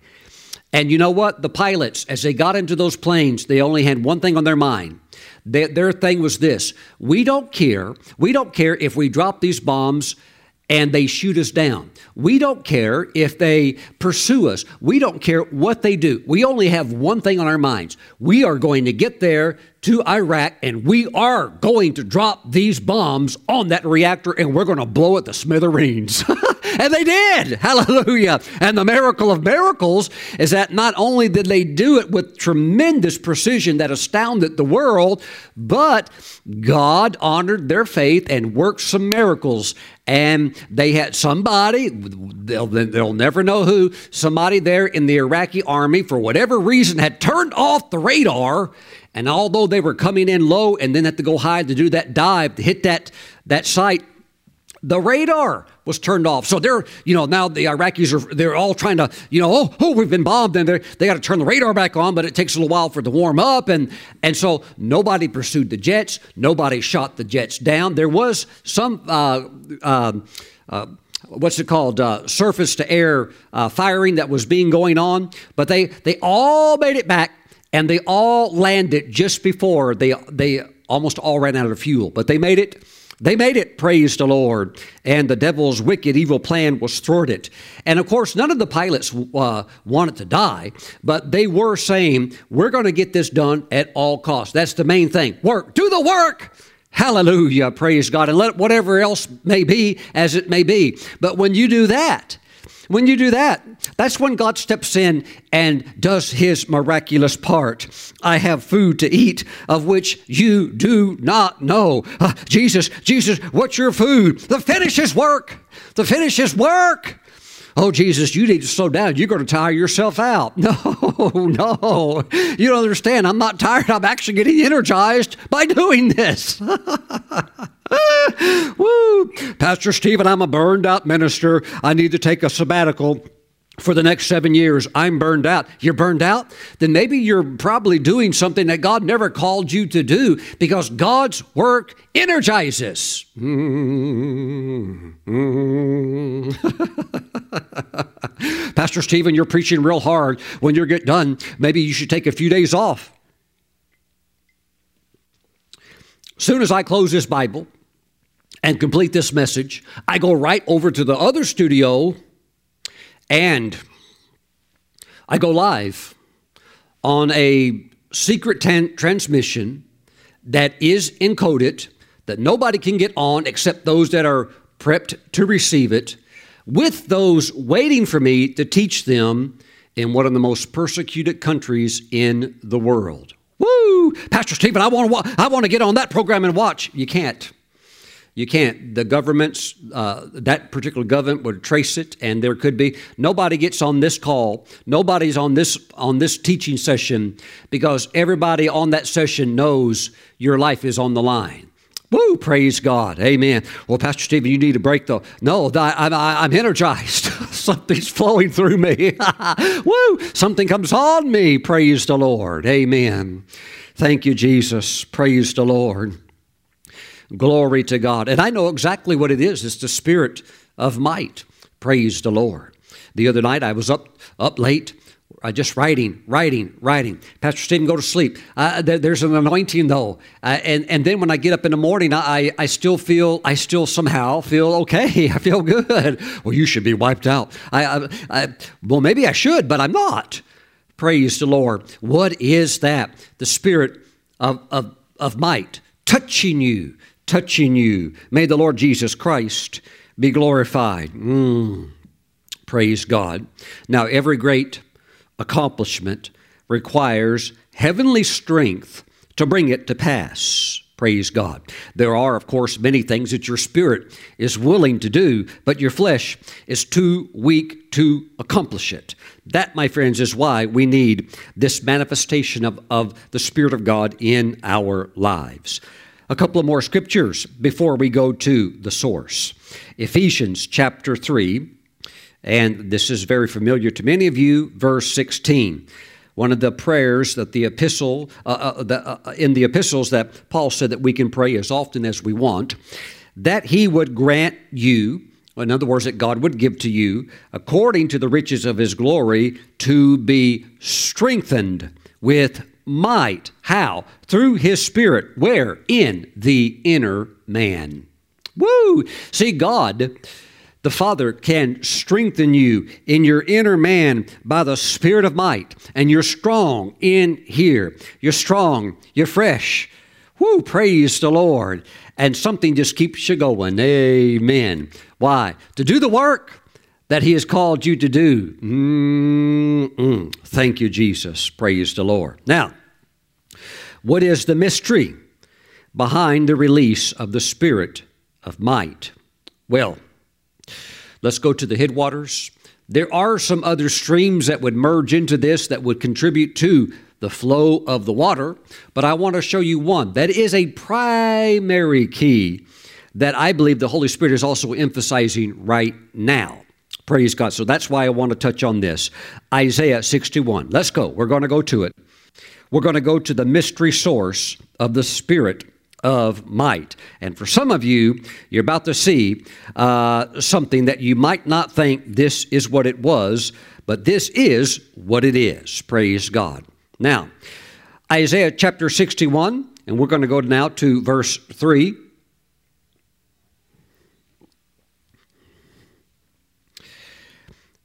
And you know what? The pilots, as they got into those planes, they only had one thing on their mind. They, their thing was this we don't care. We don't care if we drop these bombs and they shoot us down. We don't care if they pursue us. We don't care what they do. We only have one thing on our minds. We are going to get there to Iraq and we are going to drop these bombs on that reactor and we're going to blow it to smithereens. and they did. Hallelujah. And the miracle of miracles is that not only did they do it with tremendous precision that astounded the world, but God honored their faith and worked some miracles and they had somebody, they'll, they'll never know who, somebody there in the Iraqi army, for whatever reason, had turned off the radar. And although they were coming in low and then had to go high to do that dive to hit that, that site, the radar was turned off. So they're, you know, now the Iraqis are, they're all trying to, you know, oh, oh we've been bombed and they got to turn the radar back on, but it takes a little while for it to warm up. And, and so nobody pursued the jets. Nobody shot the jets down. There was some, uh, uh, uh, what's it called uh, surface to air uh, firing that was being going on but they they all made it back and they all landed just before they they almost all ran out of fuel but they made it they made it, praise the Lord. And the devil's wicked, evil plan was thwarted. And of course, none of the pilots uh, wanted to die, but they were saying, we're going to get this done at all costs. That's the main thing. Work. Do the work. Hallelujah. Praise God. And let whatever else may be as it may be. But when you do that, when you do that, that's when God steps in and does his miraculous part. I have food to eat of which you do not know. Uh, Jesus, Jesus, what's your food? The finish is work. The finish is work. Oh, Jesus, you need to slow down. You're going to tire yourself out. No, no. You don't understand. I'm not tired. I'm actually getting energized by doing this. Woo! Pastor Stephen, I'm a burned out minister. I need to take a sabbatical for the next seven years. I'm burned out. You're burned out? Then maybe you're probably doing something that God never called you to do because God's work energizes. Pastor Stephen, you're preaching real hard. When you get done, maybe you should take a few days off. Soon as I close this Bible, and complete this message, I go right over to the other studio and I go live on a secret transmission that is encoded that nobody can get on except those that are prepped to receive it, with those waiting for me to teach them in one of the most persecuted countries in the world. Woo! Pastor Stephen, I want to I want to get on that program and watch. You can't. You can't. The governments, uh, that particular government would trace it, and there could be nobody gets on this call. Nobody's on this on this teaching session because everybody on that session knows your life is on the line. Woo! Praise God. Amen. Well, Pastor Stephen, you need to break the. No, I, am energized. Something's flowing through me. Woo! Something comes on me. Praise the Lord. Amen. Thank you, Jesus. Praise the Lord. Glory to God. And I know exactly what it is. It's the spirit of might. Praise the Lord. The other night I was up up late, uh, just writing, writing, writing. Pastor Stephen, go to sleep. Uh, there, there's an anointing though, uh, and and then when I get up in the morning, I I still feel I still somehow feel okay. I feel good. Well, you should be wiped out. I, I, I well maybe I should, but I'm not. Praise the Lord. What is that? The spirit of of, of might touching you touching you. May the Lord Jesus Christ be glorified. Mm. Praise God. Now, every great accomplishment requires heavenly strength to bring it to pass. Praise God. There are, of course, many things that your spirit is willing to do, but your flesh is too weak to accomplish it. That, my friends, is why we need this manifestation of, of the Spirit of God in our lives. A couple of more scriptures before we go to the source. Ephesians chapter 3, and this is very familiar to many of you, verse 16 one of the prayers that the epistle uh, uh, the, uh, in the epistles that Paul said that we can pray as often as we want, that he would grant you, in other words, that God would give to you, according to the riches of his glory, to be strengthened with might. How? Through his spirit. Where? In the inner man. Woo! See, God the Father can strengthen you in your inner man by the Spirit of might, and you're strong in here. You're strong, you're fresh. Whoo, praise the Lord. And something just keeps you going. Amen. Why? To do the work that He has called you to do. Mm-mm. Thank you, Jesus. Praise the Lord. Now, what is the mystery behind the release of the Spirit of might? Well, Let's go to the headwaters. There are some other streams that would merge into this that would contribute to the flow of the water, but I want to show you one that is a primary key that I believe the Holy Spirit is also emphasizing right now. Praise God. So that's why I want to touch on this. Isaiah 61. Let's go. We're going to go to it. We're going to go to the mystery source of the Spirit of might. And for some of you, you're about to see uh, something that you might not think this is what it was, but this is what it is. Praise God. Now, Isaiah chapter 61, and we're going to go now to verse 3.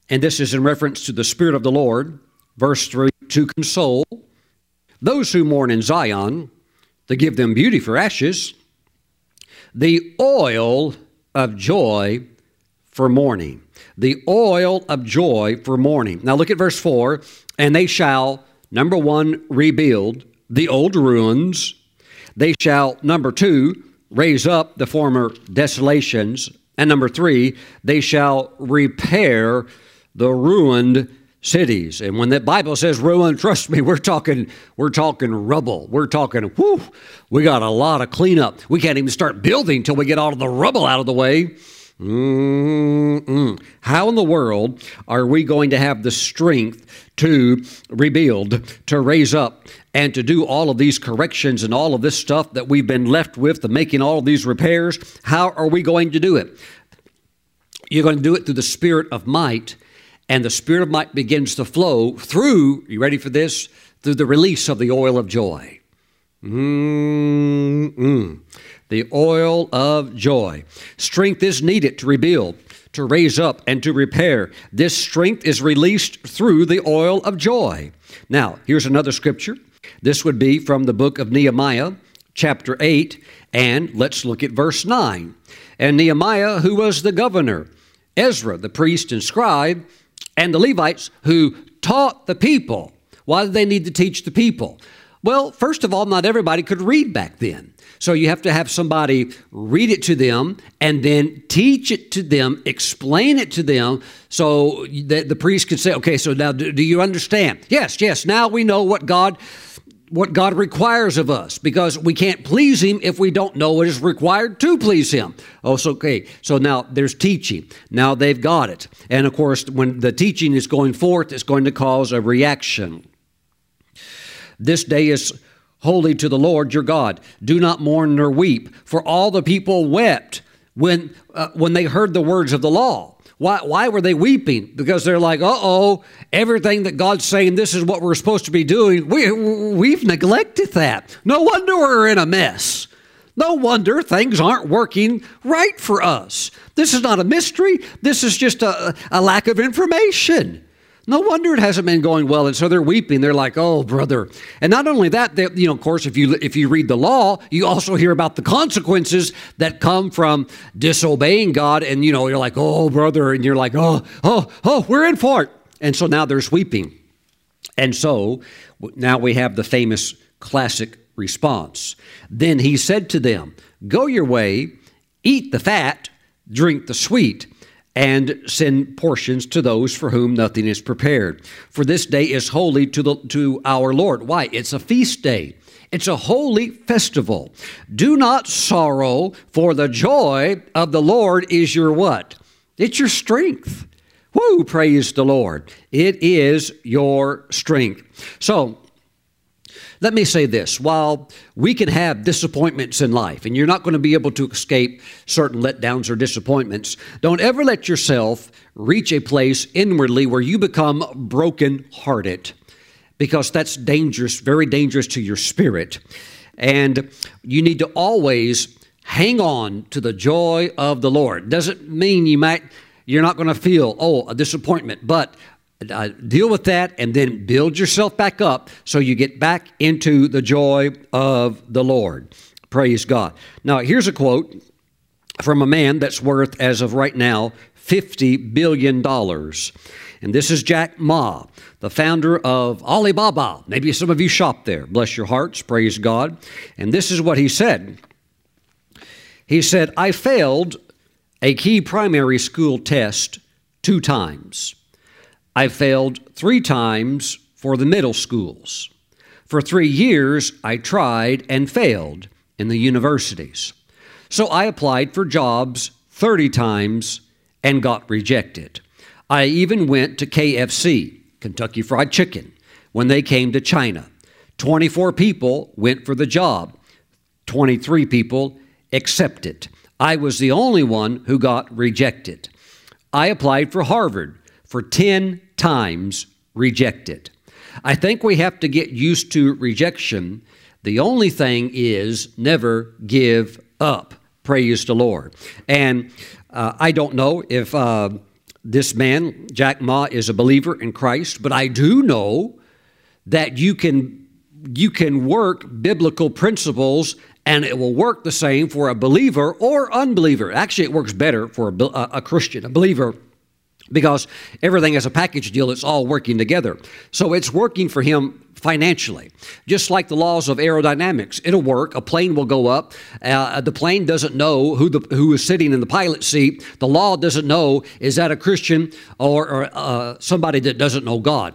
And this is in reference to the Spirit of the Lord. Verse 3 to console those who mourn in Zion to give them beauty for ashes, the oil of joy for mourning. The oil of joy for mourning. Now look at verse 4 and they shall, number one, rebuild the old ruins. They shall, number two, raise up the former desolations. And number three, they shall repair the ruined cities. And when the Bible says ruin, trust me, we're talking we're talking rubble. We're talking whoo, we got a lot of cleanup. We can't even start building till we get all of the rubble out of the way. Mm-mm. How in the world are we going to have the strength to rebuild, to raise up, and to do all of these corrections and all of this stuff that we've been left with, the making all of these repairs? How are we going to do it? You're going to do it through the spirit of might and the Spirit of might begins to flow through, you ready for this? Through the release of the oil of joy. Mm-mm. The oil of joy. Strength is needed to rebuild, to raise up, and to repair. This strength is released through the oil of joy. Now, here's another scripture. This would be from the book of Nehemiah, chapter 8, and let's look at verse 9. And Nehemiah, who was the governor, Ezra, the priest and scribe, and the Levites who taught the people. Why did they need to teach the people? Well, first of all, not everybody could read back then. So you have to have somebody read it to them and then teach it to them, explain it to them so that the priest could say, okay, so now do, do you understand? Yes, yes, now we know what God what God requires of us because we can't please Him if we don't know what is required to please Him. Oh, so okay. So now there's teaching. Now they've got it. And of course, when the teaching is going forth, it's going to cause a reaction. This day is holy to the Lord your God. Do not mourn nor weep, for all the people wept when, uh, when they heard the words of the law. Why, why were they weeping? Because they're like, uh oh, everything that God's saying this is what we're supposed to be doing, we, we've neglected that. No wonder we're in a mess. No wonder things aren't working right for us. This is not a mystery, this is just a, a lack of information. No wonder it hasn't been going well. And so they're weeping. They're like, "Oh, brother!" And not only that, they, you know, of course, if you if you read the law, you also hear about the consequences that come from disobeying God. And you know, you're like, "Oh, brother," and you're like, "Oh, oh, oh, we're in for it." And so now there's weeping. And so now we have the famous classic response. Then he said to them, Go your way, eat the fat, drink the sweet, and send portions to those for whom nothing is prepared. For this day is holy to, the, to our Lord. Why? It's a feast day. It's a holy festival. Do not sorrow, for the joy of the Lord is your what? It's your strength. Woo, praise the Lord. It is your strength. So, let me say this while we can have disappointments in life, and you're not going to be able to escape certain letdowns or disappointments, don't ever let yourself reach a place inwardly where you become broken-hearted because that's dangerous, very dangerous to your spirit. And you need to always hang on to the joy of the Lord. Doesn't mean you might you're not going to feel oh a disappointment, but uh, deal with that and then build yourself back up so you get back into the joy of the Lord. Praise God. Now, here's a quote from a man that's worth, as of right now, $50 billion. And this is Jack Ma, the founder of Alibaba. Maybe some of you shop there. Bless your hearts. Praise God. And this is what he said. He said, I failed a key primary school test two times. I failed three times for the middle schools. For three years, I tried and failed in the universities. So I applied for jobs 30 times and got rejected. I even went to KFC, Kentucky Fried Chicken, when they came to China. 24 people went for the job, 23 people accepted. I was the only one who got rejected. I applied for Harvard for 10 times rejected. I think we have to get used to rejection. The only thing is never give up. Praise the Lord. And uh, I don't know if uh, this man, Jack Ma, is a believer in Christ, but I do know that you can you can work biblical principles and it will work the same for a believer or unbeliever. Actually, it works better for a, a Christian, a believer because everything is a package deal, it's all working together. So it's working for him financially. Just like the laws of aerodynamics, it'll work. A plane will go up. Uh, the plane doesn't know who the who is sitting in the pilot seat. The law doesn't know is that a Christian or, or uh, somebody that doesn't know God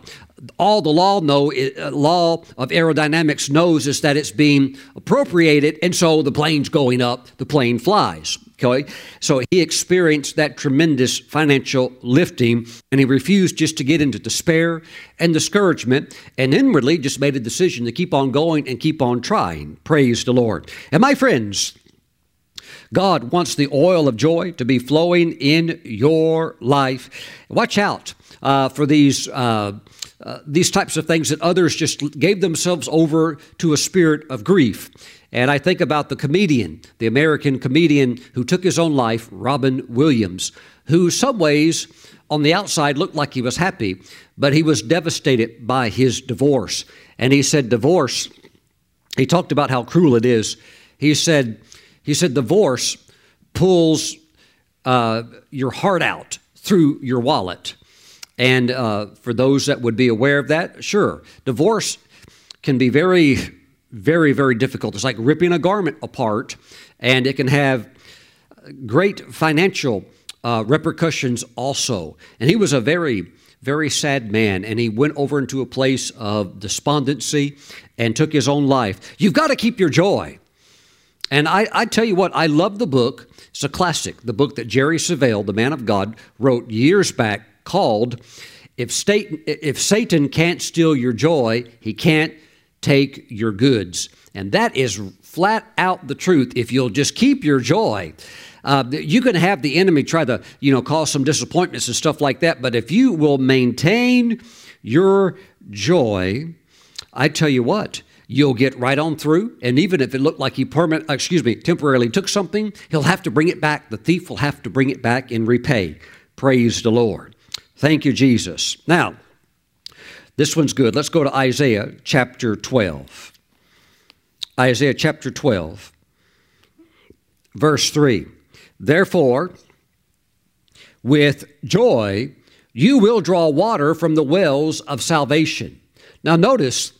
all the law know uh, law of aerodynamics knows is that it's being appropriated and so the plane's going up the plane flies okay so he experienced that tremendous financial lifting and he refused just to get into despair and discouragement and inwardly just made a decision to keep on going and keep on trying praise the lord and my friends God wants the oil of joy to be flowing in your life. Watch out uh, for these uh, uh, these types of things that others just gave themselves over to a spirit of grief. And I think about the comedian, the American comedian who took his own life, Robin Williams, who, some ways, on the outside looked like he was happy, but he was devastated by his divorce. And he said, Divorce, he talked about how cruel it is. He said, he said, divorce pulls uh, your heart out through your wallet. And uh, for those that would be aware of that, sure, divorce can be very, very, very difficult. It's like ripping a garment apart, and it can have great financial uh, repercussions also. And he was a very, very sad man, and he went over into a place of despondency and took his own life. You've got to keep your joy. And I, I tell you what, I love the book. It's a classic, the book that Jerry Savelle, the man of God, wrote years back called if if Satan can't steal your joy, he can't take your goods. And that is flat out the truth. If you'll just keep your joy, uh, you can have the enemy try to, you know, cause some disappointments and stuff like that. But if you will maintain your joy, I tell you what, you'll get right on through. And even if it looked like he permanent, excuse me, temporarily took something, he'll have to bring it back. The thief will have to bring it back and repay. Praise the Lord. Thank you, Jesus. Now, this one's good. Let's go to Isaiah chapter 12. Isaiah chapter 12, verse 3. Therefore, with joy, you will draw water from the wells of salvation. Now, notice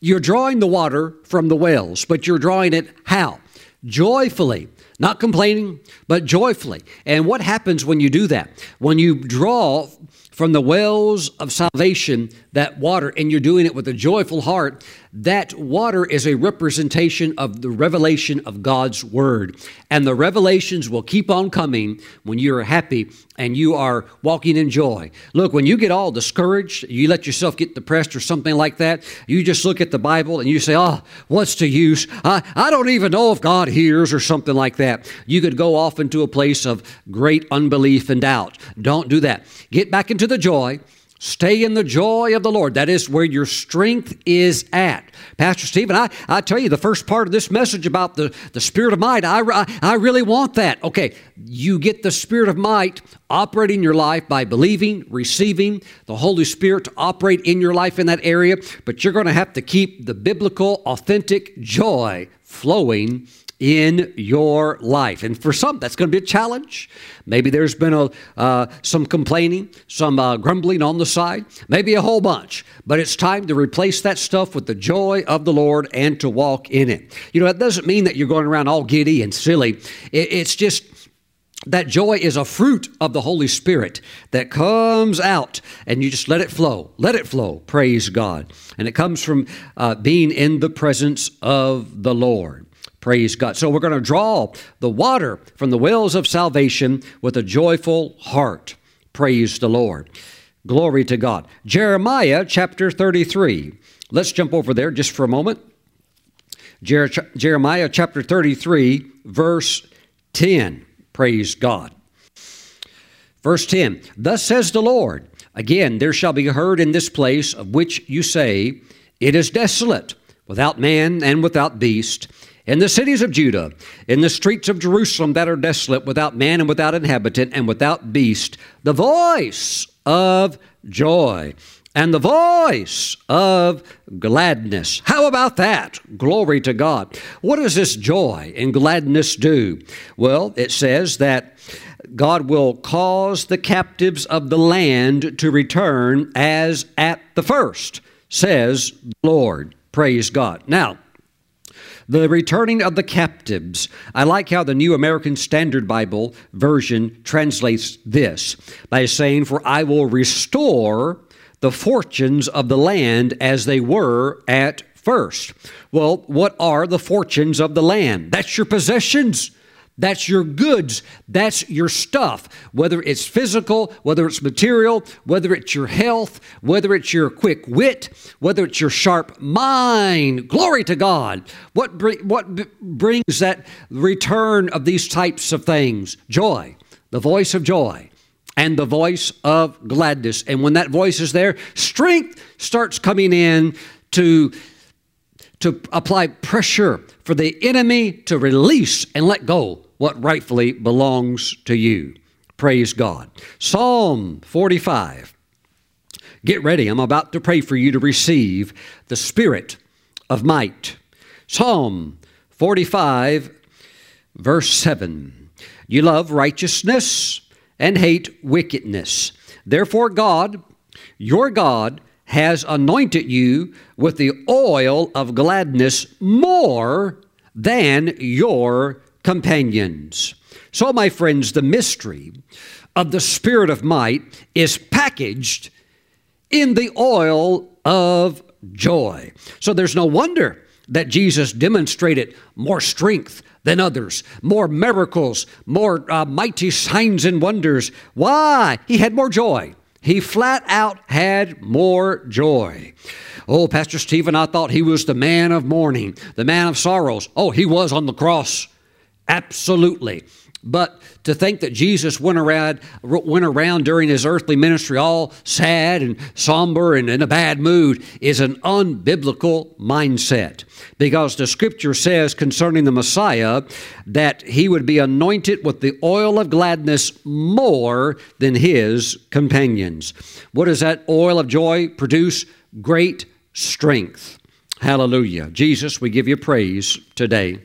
you're drawing the water from the wells, but you're drawing it how? Joyfully. Not complaining, but joyfully. And what happens when you do that? When you draw from the wells of salvation that water and you're doing it with a joyful heart, that water is a representation of the revelation of God's Word. And the revelations will keep on coming when you're happy and you are walking in joy. Look, when you get all discouraged, you let yourself get depressed or something like that, you just look at the Bible and you say, Oh, what's the use? I, I don't even know if God hears or something like that. You could go off into a place of great unbelief and doubt. Don't do that. Get back into the joy Stay in the joy of the Lord. That is where your strength is at. Pastor Stephen, I, I tell you, the first part of this message about the, the spirit of might, I, I, I really want that. Okay, you get the spirit of might operating your life by believing, receiving the Holy Spirit to operate in your life in that area, but you're going to have to keep the biblical, authentic joy flowing in your life. And for some, that's going to be a challenge. Maybe there's been a, uh, some complaining, some uh, grumbling on the side, maybe a whole bunch. But it's time to replace that stuff with the joy of the Lord and to walk in it. You know, that doesn't mean that you're going around all giddy and silly. It, it's just that joy is a fruit of the Holy Spirit that comes out and you just let it flow. Let it flow. Praise God. And it comes from uh, being in the presence of the Lord. Praise God. So we're going to draw the water from the wells of salvation with a joyful heart. Praise the Lord. Glory to God. Jeremiah chapter 33. Let's jump over there just for a moment. Jer- Jeremiah chapter 33, verse 10. Praise God. Verse 10 Thus says the Lord, Again, there shall be heard in this place of which you say, It is desolate, without man and without beast in the cities of Judah, in the streets of Jerusalem that are desolate, without man and without inhabitant and without beast, the voice of joy and the voice of gladness. How about that? Glory to God. What does this joy and gladness do? Well, it says that God will cause the captives of the land to return as at the first, says the Lord. Praise God. Now, the returning of the captives. I like how the New American Standard Bible version translates this by saying, For I will restore the fortunes of the land as they were at first. Well, what are the fortunes of the land? That's your possessions. That's your goods. That's your stuff. Whether it's physical, whether it's material, whether it's your health, whether it's your quick wit, whether it's your sharp mind. Glory to God. What, bring, what b- brings that return of these types of things? Joy, the voice of joy, and the voice of gladness. And when that voice is there, strength starts coming in to to apply pressure for the enemy to release and let go what rightfully belongs to you. Praise God. Psalm 45. Get ready. I'm about to pray for you to receive the spirit of might. Psalm 45, verse 7. You love righteousness and hate wickedness. Therefore, God, your God, has anointed you with the oil of gladness more than your companions. So, my friends, the mystery of the Spirit of might is packaged in the oil of joy. So, there's no wonder that Jesus demonstrated more strength than others, more miracles, more uh, mighty signs and wonders. Why? He had more joy. He flat out had more joy. Oh, Pastor Stephen, I thought he was the man of mourning, the man of sorrows. Oh, he was on the cross. Absolutely. But to think that Jesus went around, went around during his earthly ministry all sad and somber and in a bad mood is an unbiblical mindset. Because the scripture says concerning the Messiah that he would be anointed with the oil of gladness more than his companions. What does that oil of joy produce? Great strength. Hallelujah. Jesus, we give you praise today.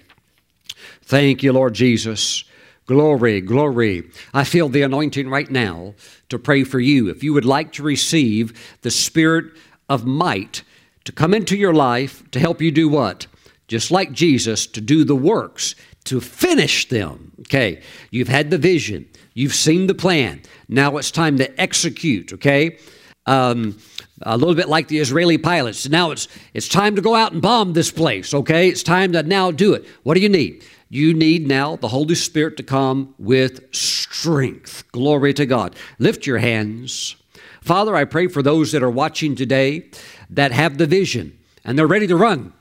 Thank you, Lord Jesus. Glory, glory. I feel the anointing right now to pray for you. If you would like to receive the spirit of might to come into your life to help you do what? Just like Jesus, to do the works, to finish them. Okay, you've had the vision, you've seen the plan. Now it's time to execute, okay? Um, a little bit like the Israeli pilots. Now it's it's time to go out and bomb this place, okay? It's time to now do it. What do you need? You need now the Holy Spirit to come with strength. Glory to God. Lift your hands. Father, I pray for those that are watching today that have the vision and they're ready to run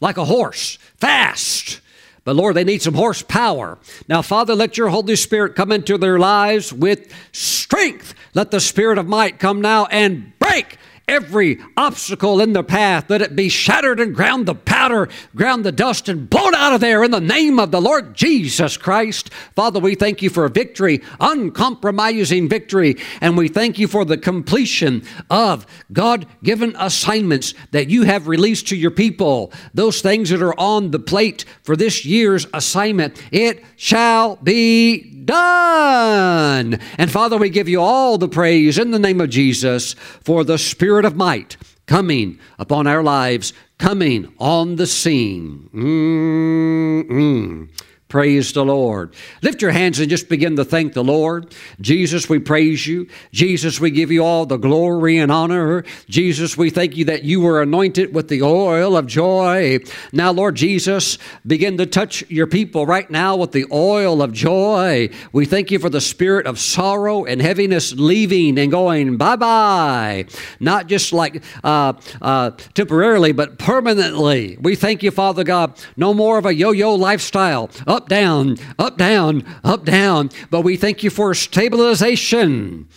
like a horse, fast. But Lord, they need some horsepower. Now, Father, let your Holy Spirit come into their lives with strength. Let the Spirit of might come now and break every obstacle in the path. Let it be shattered and ground the powder, ground the dust, and blown out of there in the name of the Lord Jesus Christ. Father, we thank you for victory, uncompromising victory, and we thank you for the completion of God given assignments that you have released to your people. Those things that are on the plate for this year's assignment, it shall be done. And Father, we give you all the praise in the name of Jesus for the Spirit of might coming upon our lives, coming on the scene. Mm-mm. Praise the Lord. Lift your hands and just begin to thank the Lord. Jesus, we praise you. Jesus, we give you all the glory and honor. Jesus, we thank you that you were anointed with the oil of joy. Now, Lord Jesus, begin to touch your people right now with the oil of joy. We thank you for the spirit of sorrow and heaviness leaving and going bye bye. Not just like uh, uh, temporarily, but permanently. We thank you, Father God. No more of a yo yo lifestyle. Up up, down, up, down, up, down. But we thank you for stabilization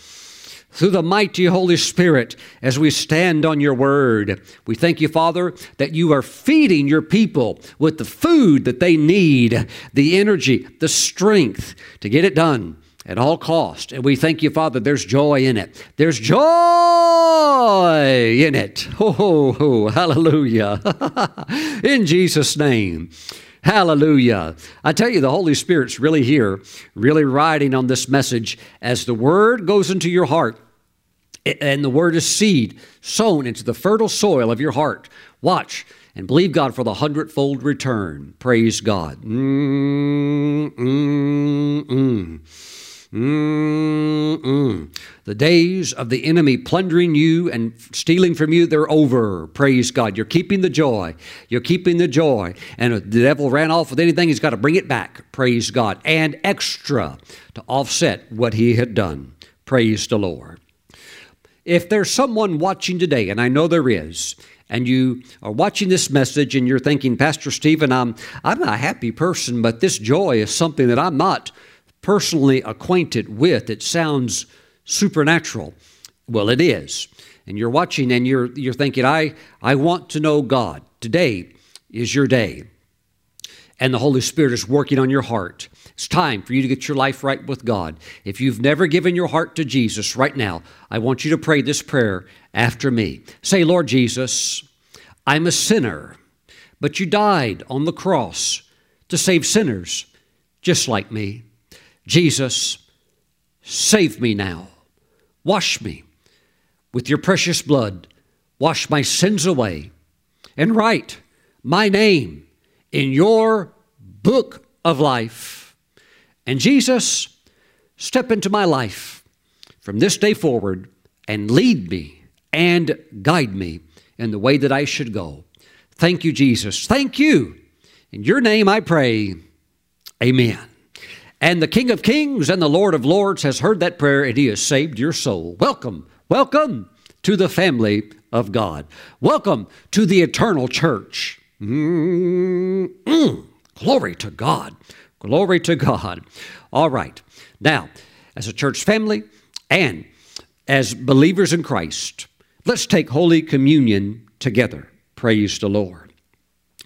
through the mighty Holy Spirit as we stand on your word. We thank you, Father, that you are feeding your people with the food that they need, the energy, the strength to get it done at all cost. And we thank you, Father, there's joy in it. There's joy in it. Oh, ho, ho, hallelujah. in Jesus' name. Hallelujah. I tell you, the Holy Spirit's really here, really riding on this message as the Word goes into your heart. And the Word is seed sown into the fertile soil of your heart. Watch and believe God for the hundredfold return. Praise God. Mm, mm, mm. Mm-mm. The days of the enemy plundering you and stealing from you, they're over. Praise God. You're keeping the joy. You're keeping the joy. And if the devil ran off with anything, he's got to bring it back. Praise God. And extra to offset what he had done. Praise the Lord. If there's someone watching today, and I know there is, and you are watching this message and you're thinking, Pastor Stephen, I'm, I'm a happy person, but this joy is something that I'm not personally acquainted with. It sounds supernatural. Well, it is. And you're watching and you're, you're thinking, I, I want to know God. Today is your day. And the Holy Spirit is working on your heart. It's time for you to get your life right with God. If you've never given your heart to Jesus right now, I want you to pray this prayer after me. Say, Lord Jesus, I'm a sinner, but you died on the cross to save sinners just like me. Jesus, save me now. Wash me with your precious blood. Wash my sins away and write my name in your book of life. And Jesus, step into my life from this day forward and lead me and guide me in the way that I should go. Thank you, Jesus. Thank you. In your name I pray. Amen. And the King of Kings and the Lord of Lords has heard that prayer and he has saved your soul. Welcome, welcome to the family of God. Welcome to the eternal church. Mm-mm. Glory to God. Glory to God. All right. Now, as a church family and as believers in Christ, let's take Holy Communion together. Praise the Lord.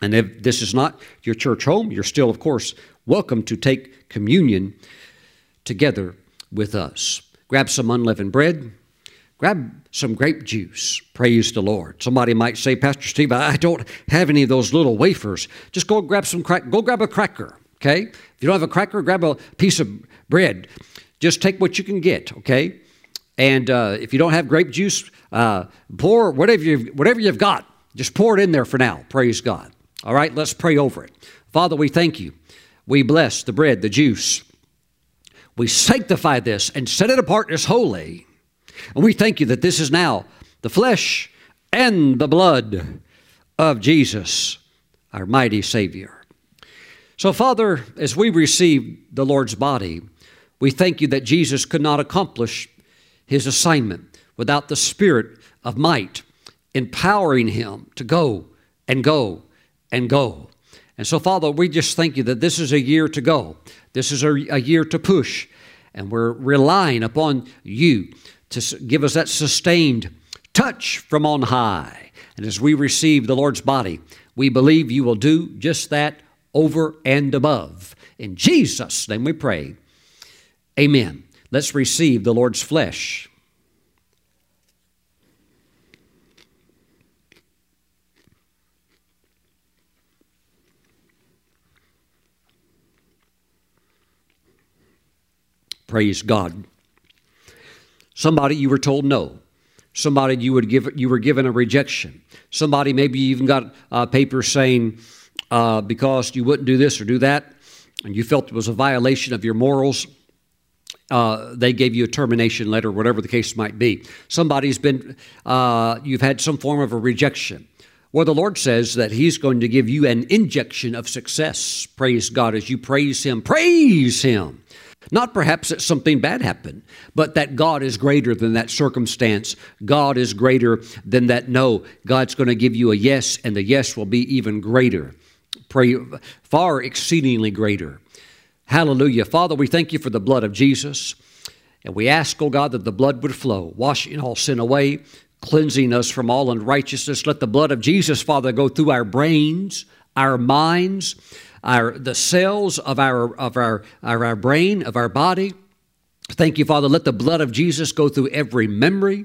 And if this is not your church home, you're still, of course, welcome to take communion together with us. Grab some unleavened bread, grab some grape juice. Praise the Lord. Somebody might say, Pastor Steve, I don't have any of those little wafers. Just go grab some crack. Go grab a cracker. Okay. If you don't have a cracker, grab a piece of bread. Just take what you can get. Okay. And uh, if you don't have grape juice, uh, pour whatever you've, whatever you've got Just pour it in there for now. Praise God. All right, let's pray over it. Father, we thank you. We bless the bread, the juice. We sanctify this and set it apart as holy. And we thank you that this is now the flesh and the blood of Jesus, our mighty Savior. So, Father, as we receive the Lord's body, we thank you that Jesus could not accomplish his assignment without the Spirit of might empowering him to go and go and go. And so, Father, we just thank you that this is a year to go. This is a, a year to push. And we're relying upon you to give us that sustained touch from on high. And as we receive the Lord's body, we believe you will do just that over and above. In Jesus' name we pray. Amen. Let's receive the Lord's flesh. Praise God. Somebody you were told no. Somebody you would give you were given a rejection. Somebody maybe you even got a paper saying uh, because you wouldn't do this or do that, and you felt it was a violation of your morals. Uh, they gave you a termination letter, whatever the case might be. Somebody's been, uh, you've had some form of a rejection. Well, the Lord says that He's going to give you an injection of success. Praise God as you praise Him. Praise Him. Not perhaps that something bad happened, but that God is greater than that circumstance. God is greater than that no. God's going to give you a yes, and the yes will be even greater. Pray far exceedingly greater. Hallelujah. Father, we thank you for the blood of Jesus. And we ask, oh God, that the blood would flow, washing all sin away, cleansing us from all unrighteousness. Let the blood of Jesus, Father, go through our brains, our minds, our the cells of our of our, our, our brain, of our body. Thank you, Father. Let the blood of Jesus go through every memory.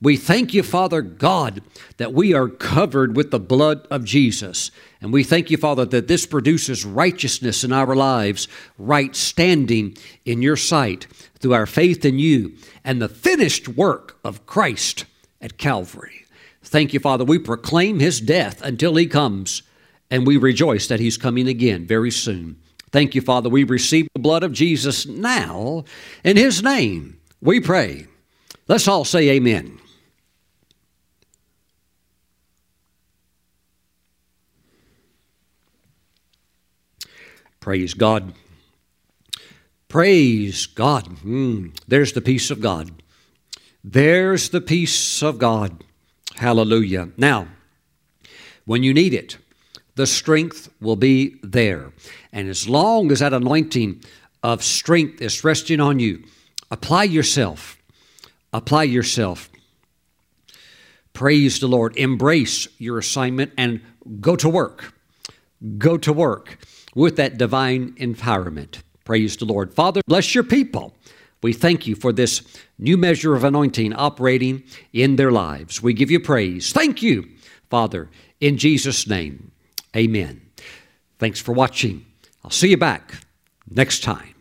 We thank you, Father God, that we are covered with the blood of Jesus. And we thank you, Father, that this produces righteousness in our lives, right standing in your sight through our faith in you and the finished work of Christ at Calvary. Thank you, Father. We proclaim his death until he comes and we rejoice that He's coming again very soon. Thank you, Father. We receive the blood of Jesus now. In His name, we pray. Let's all say amen. Praise God. Praise God. Mm, there's the peace of God. There's the peace of God. Hallelujah. Now, when you need it, the strength will be there. And as long as that anointing of strength is resting on you, apply yourself. Apply yourself. Praise the Lord. Embrace your assignment and go to work. Go to work with that divine empowerment. Praise the Lord. Father, bless your people. We thank you for this new measure of anointing operating in their lives. We give you praise. Thank you, Father, in Jesus' name. Amen. Thanks for watching. I'll see you back next time.